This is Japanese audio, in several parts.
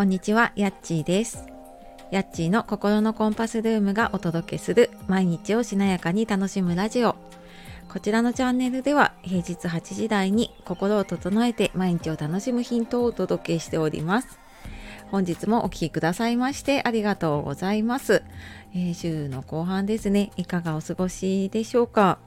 こんにちは、やっちーです。やっちーの心のコンパスルームがお届けする毎日をしなやかに楽しむラジオ。こちらのチャンネルでは平日8時台に心を整えて毎日を楽しむヒントをお届けしております。本日もお聴きくださいましてありがとうございます。えー週の後半ですね、いかがお過ごしでしょうか？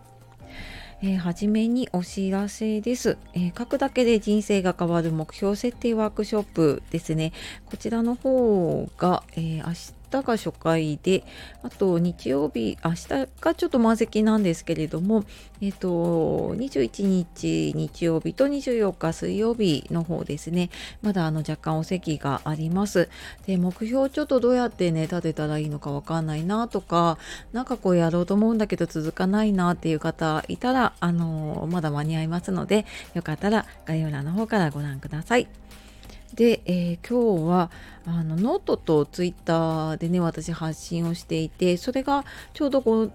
えーはじめにお知らせです、えー書くだけで人生が変わる目標設定ワークショップですね。こちらの方が、えー明日が初回で、あと日曜日、明日がちょっと満席なんですけれども、えっ、と、21日日曜日と24日水曜日の方ですね、まだあの若干お席があります。で、目標ちょっとどうやってね、立てたらいいのかわかんないなとか、なんかこうやろうと思うんだけど続かないなっていう方いたら、あのまだ間に合いますので、よかったら概要欄の方からご覧ください。で、えー今日はあのノートとツイッターでね私発信をしていてそれがちょうどこう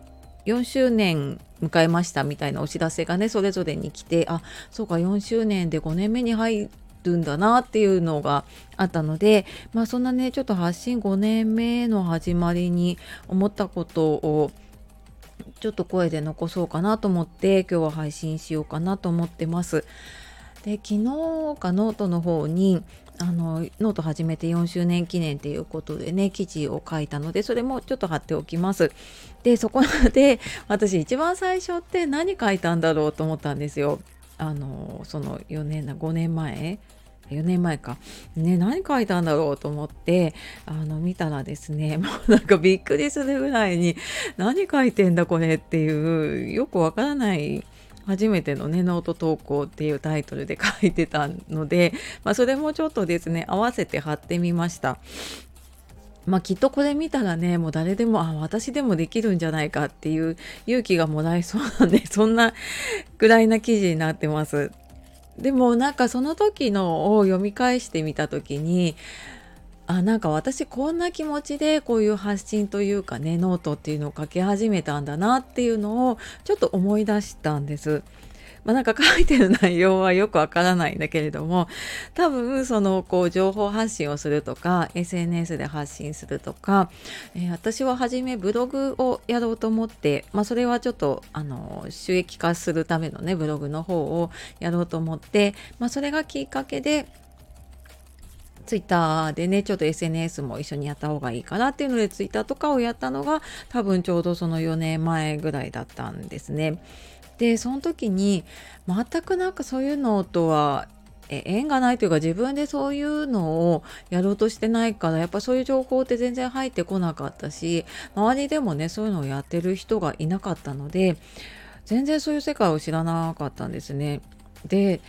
4周年迎えましたみたいなお知らせがねそれぞれに来てあそうか4周年で5年目に入るんだなっていうのがあったのでまあそんなねちょっと発信5年目の始まりに思ったことをちょっと声で残そうかなと思って今日は配信しようかなと思ってます。で昨日かノートの方にあのノート始めて4周年記念っていうことでね記事を書いたのでそれもちょっと貼っておきます。でそこで私一番最初って何書いたんだろうと思ったんですよ。あのその4年だ5年前4年前か。ね、何書いたんだろうと思って、あの、見たらですね、もうなんかびっくりするぐらいに、何書いてんだこれっていう、よくわからない、初めてのね、ノート投稿っていうタイトルで書いてたので、まあ、それもちょっとですね、合わせて貼ってみました。まあきっとこれ見たらねもう誰でもあ私でもできるんじゃないかっていう勇気がもらえそうなんで そんなぐらいな記事になってます。でもなんかその時のを読み返してみた時にあなんか私こんな気持ちでこういう発信というかねノートっていうのを書き始めたんだなっていうのをちょっと思い出したんです。まあ、なんか書いてる内容はよくわからないんだけれども多分そのこう情報発信をするとか SNS で発信するとか、えー私は初めブログをやろうと思って、まあ、それはちょっとあの収益化するためのねブログの方をやろうと思って、まあ、それがきっかけでツイッターでねちょっと SNS も一緒にやった方がいいかなっていうのでツイッターとかをやったのが多分ちょうどその4年前ぐらいだったんですね。でその時に全くなんかそういうのとは縁がないというか自分でそういうのをやろうとしてないからやっぱそういう情報って全然入ってこなかったし周りでもねそういうのをやってる人がいなかったので全然そういう世界を知らなかったんですね。で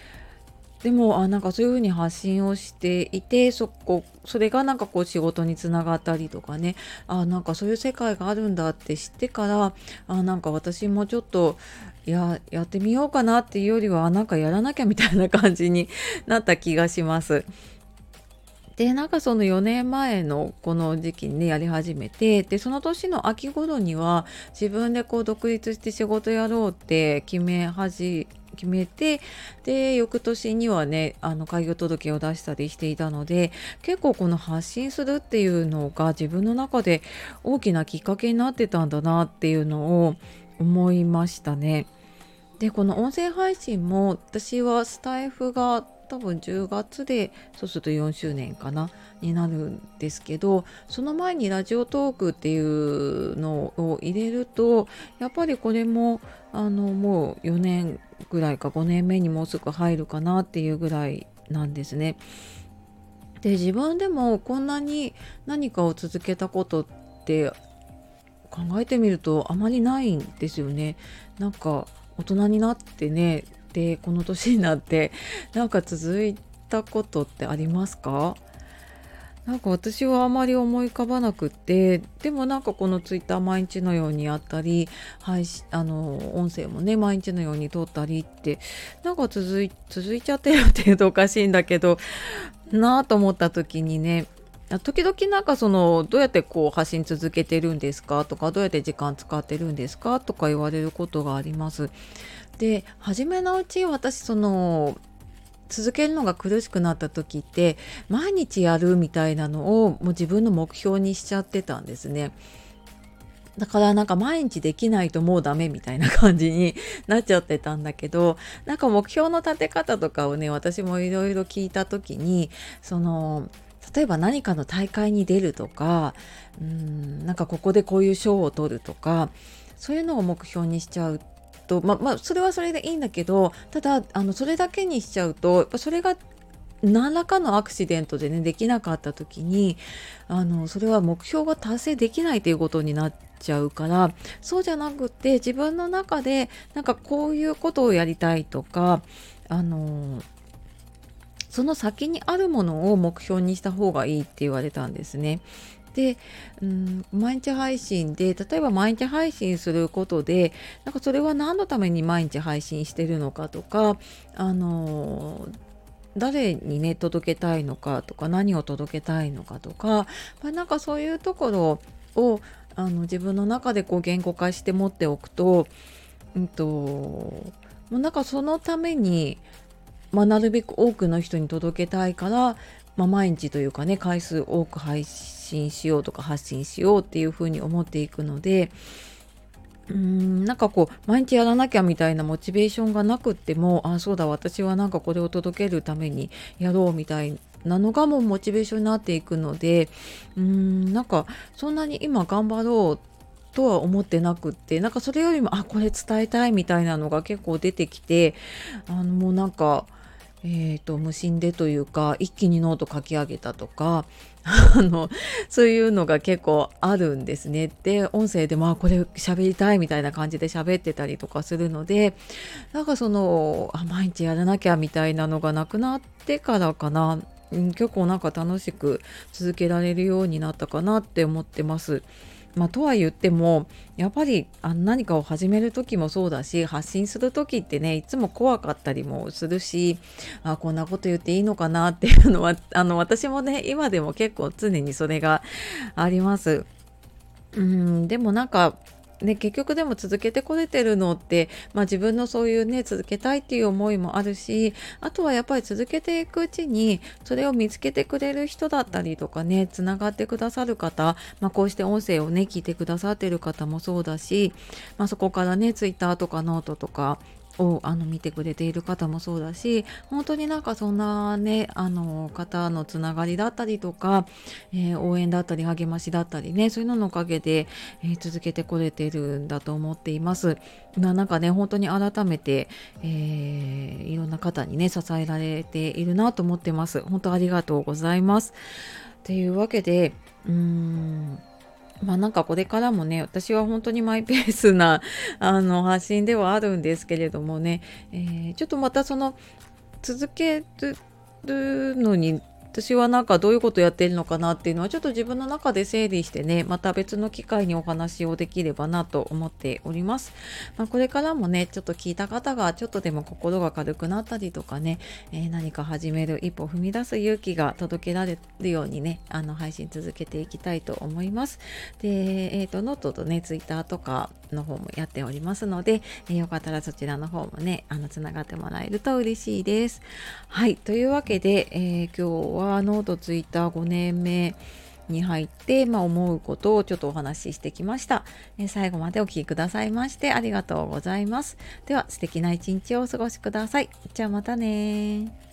でもあなんかそういうふうに発信をしていてそこそれがなんかこう仕事につながったりとかねあなんかそういう世界があるんだって知ってからあなんか私もちょっとややってみようかなっていうよりはなんかやらなきゃみたいな感じになった気がします。でなんかその4年前のこの時期にねやり始めてでその年の秋頃には自分でこう独立して仕事やろうって決め始決めてで翌年にはねあの開業届を出したりしていたので結構この発信するっていうのが自分の中で大きなきっかけになってたんだなっていうのを思いましたね。でこの音声配信も私はスタイフが多分10月でそうすると4周年かなになるんですけどその前にラジオトークっていうのを入れるとやっぱりこれもあのもう4年ぐらいか5年目にもうすぐ入るかなっていうぐらいなんですね。で自分でもこんなに何かを続けたことって考えてみるとあまりないんですよね。なんか大人になってねでこの年になってなんか続いたことってありますか？なんか私はあまり思い浮かばなくってでもなんかこのツイッター毎日のようにやったり配信あの音声もね毎日のように撮ったりってなんか続い続いちゃってるっていうとおかしいんだけどなあと思った時にね時々なんかそのどうやってこう発信続けてるんですか？とかどうやって時間使ってるんですか？とか言われることがあります。で初めのうち私その続けるのが苦しくなった時って毎日やるみたいなのをもう自分の目標にしちゃってたんですね。だからなんか毎日できないともうダメみたいな感じに なっちゃってたんだけどなんか目標の立て方とかをね私もいろいろ聞いた時にその例えば何かの大会に出るとかうんなんかここでこういう賞を取るとかそういうのを目標にしちゃうとままあそれはそれでいいんだけどただあのそれだけにしちゃうとやっぱそれが何らかのアクシデントでねできなかった時にあのそれは目標が達成できないということになっちゃうからそうじゃなくて自分の中でなんかこういうことをやりたいとかあのその先にあるものを目標にした方がいいって言われたんですね。で、うん、毎日配信で例えば毎日配信することでなんかそれは何のために毎日配信してるのかとかあの誰にね届けたいのかとか何を届けたいのかとか、まあ、なんかそういうところをあの自分の中でこう言語化して持っておくと,、うんと、もうなんかそのために、まあ、なるべく多くの人に届けたいから、まあ、毎日というかね回数多く配信しようとか発信しようっていうふうに思っていくので。うーんなんかこう毎日やらなきゃみたいなモチベーションがなくってもあそうだ私はなんかこれを届けるためにやろうみたいなのがもうモチベーションになっていくのでうーんなんかそんなに今頑張ろうとは思ってなくってなんかそれよりもあこれ伝えたいみたいなのが結構出てきてあのもうなんかえーと、無心でというか一気にノート書き上げたとか あのそういうのが結構あるんですね。で音声でまあこれ喋りたいみたいな感じで喋ってたりとかするのでなんかそのあ毎日やらなきゃみたいなのがなくなってからかな、結構なんか楽しく続けられるようになったかなって思ってます。まあ、とは言ってもやっぱりあ何かを始める時もそうだし発信する時ってねいつも怖かったりもするしあこんなこと言っていいのかなっていうのは あの私もね今でも結構常にそれがあります。うんでもなんかね、結局でも続けてこれてるのって、まあ、自分のそういうね続けたいっていう思いもあるしあとはやっぱり続けていくうちにそれを見つけてくれる人だったりとかねつながってくださる方、まあ、こうして音声をね聞いてくださってる方もそうだし、まあ、そこからねツイッターとかノートとかをあの見てくれている方もそうだし本当になんかそんなねあの方のつながりだったりとか、えー、応援だったり励ましだったりねそういうののおかげで、えー、続けてこれてるんだと思っています。なんかね本当に改めて、えー、いろんな方にね支えられているなと思ってます。本当ありがとうございます。というわけでうーんまあなんかこれからもね私は本当にマイペースな あの発信ではあるんですけれどもね、えー、ちょっとまたその続けるのに私はなんかどういうことやってるのかなっていうのはちょっと自分の中で整理してねまた別の機会にお話をできればなと思っております、まあ、これからもねちょっと聞いた方がちょっとでも心が軽くなったりとかね、えー、何か始める一歩踏み出す勇気が届けられるようにねあの配信続けていきたいと思います。でえっ、ー、とノートとねツイッターとかの方もやっておりますので、えー、よかったらそちらの方もねあのつながってもらえると嬉しいですはいというわけで、え今日はノートツイッター5年目に入って、まあ、思うことをちょっとお話ししてきました、え最後までお聴きくださいましてありがとうございます。では素敵な一日をお過ごしください。じゃあまたね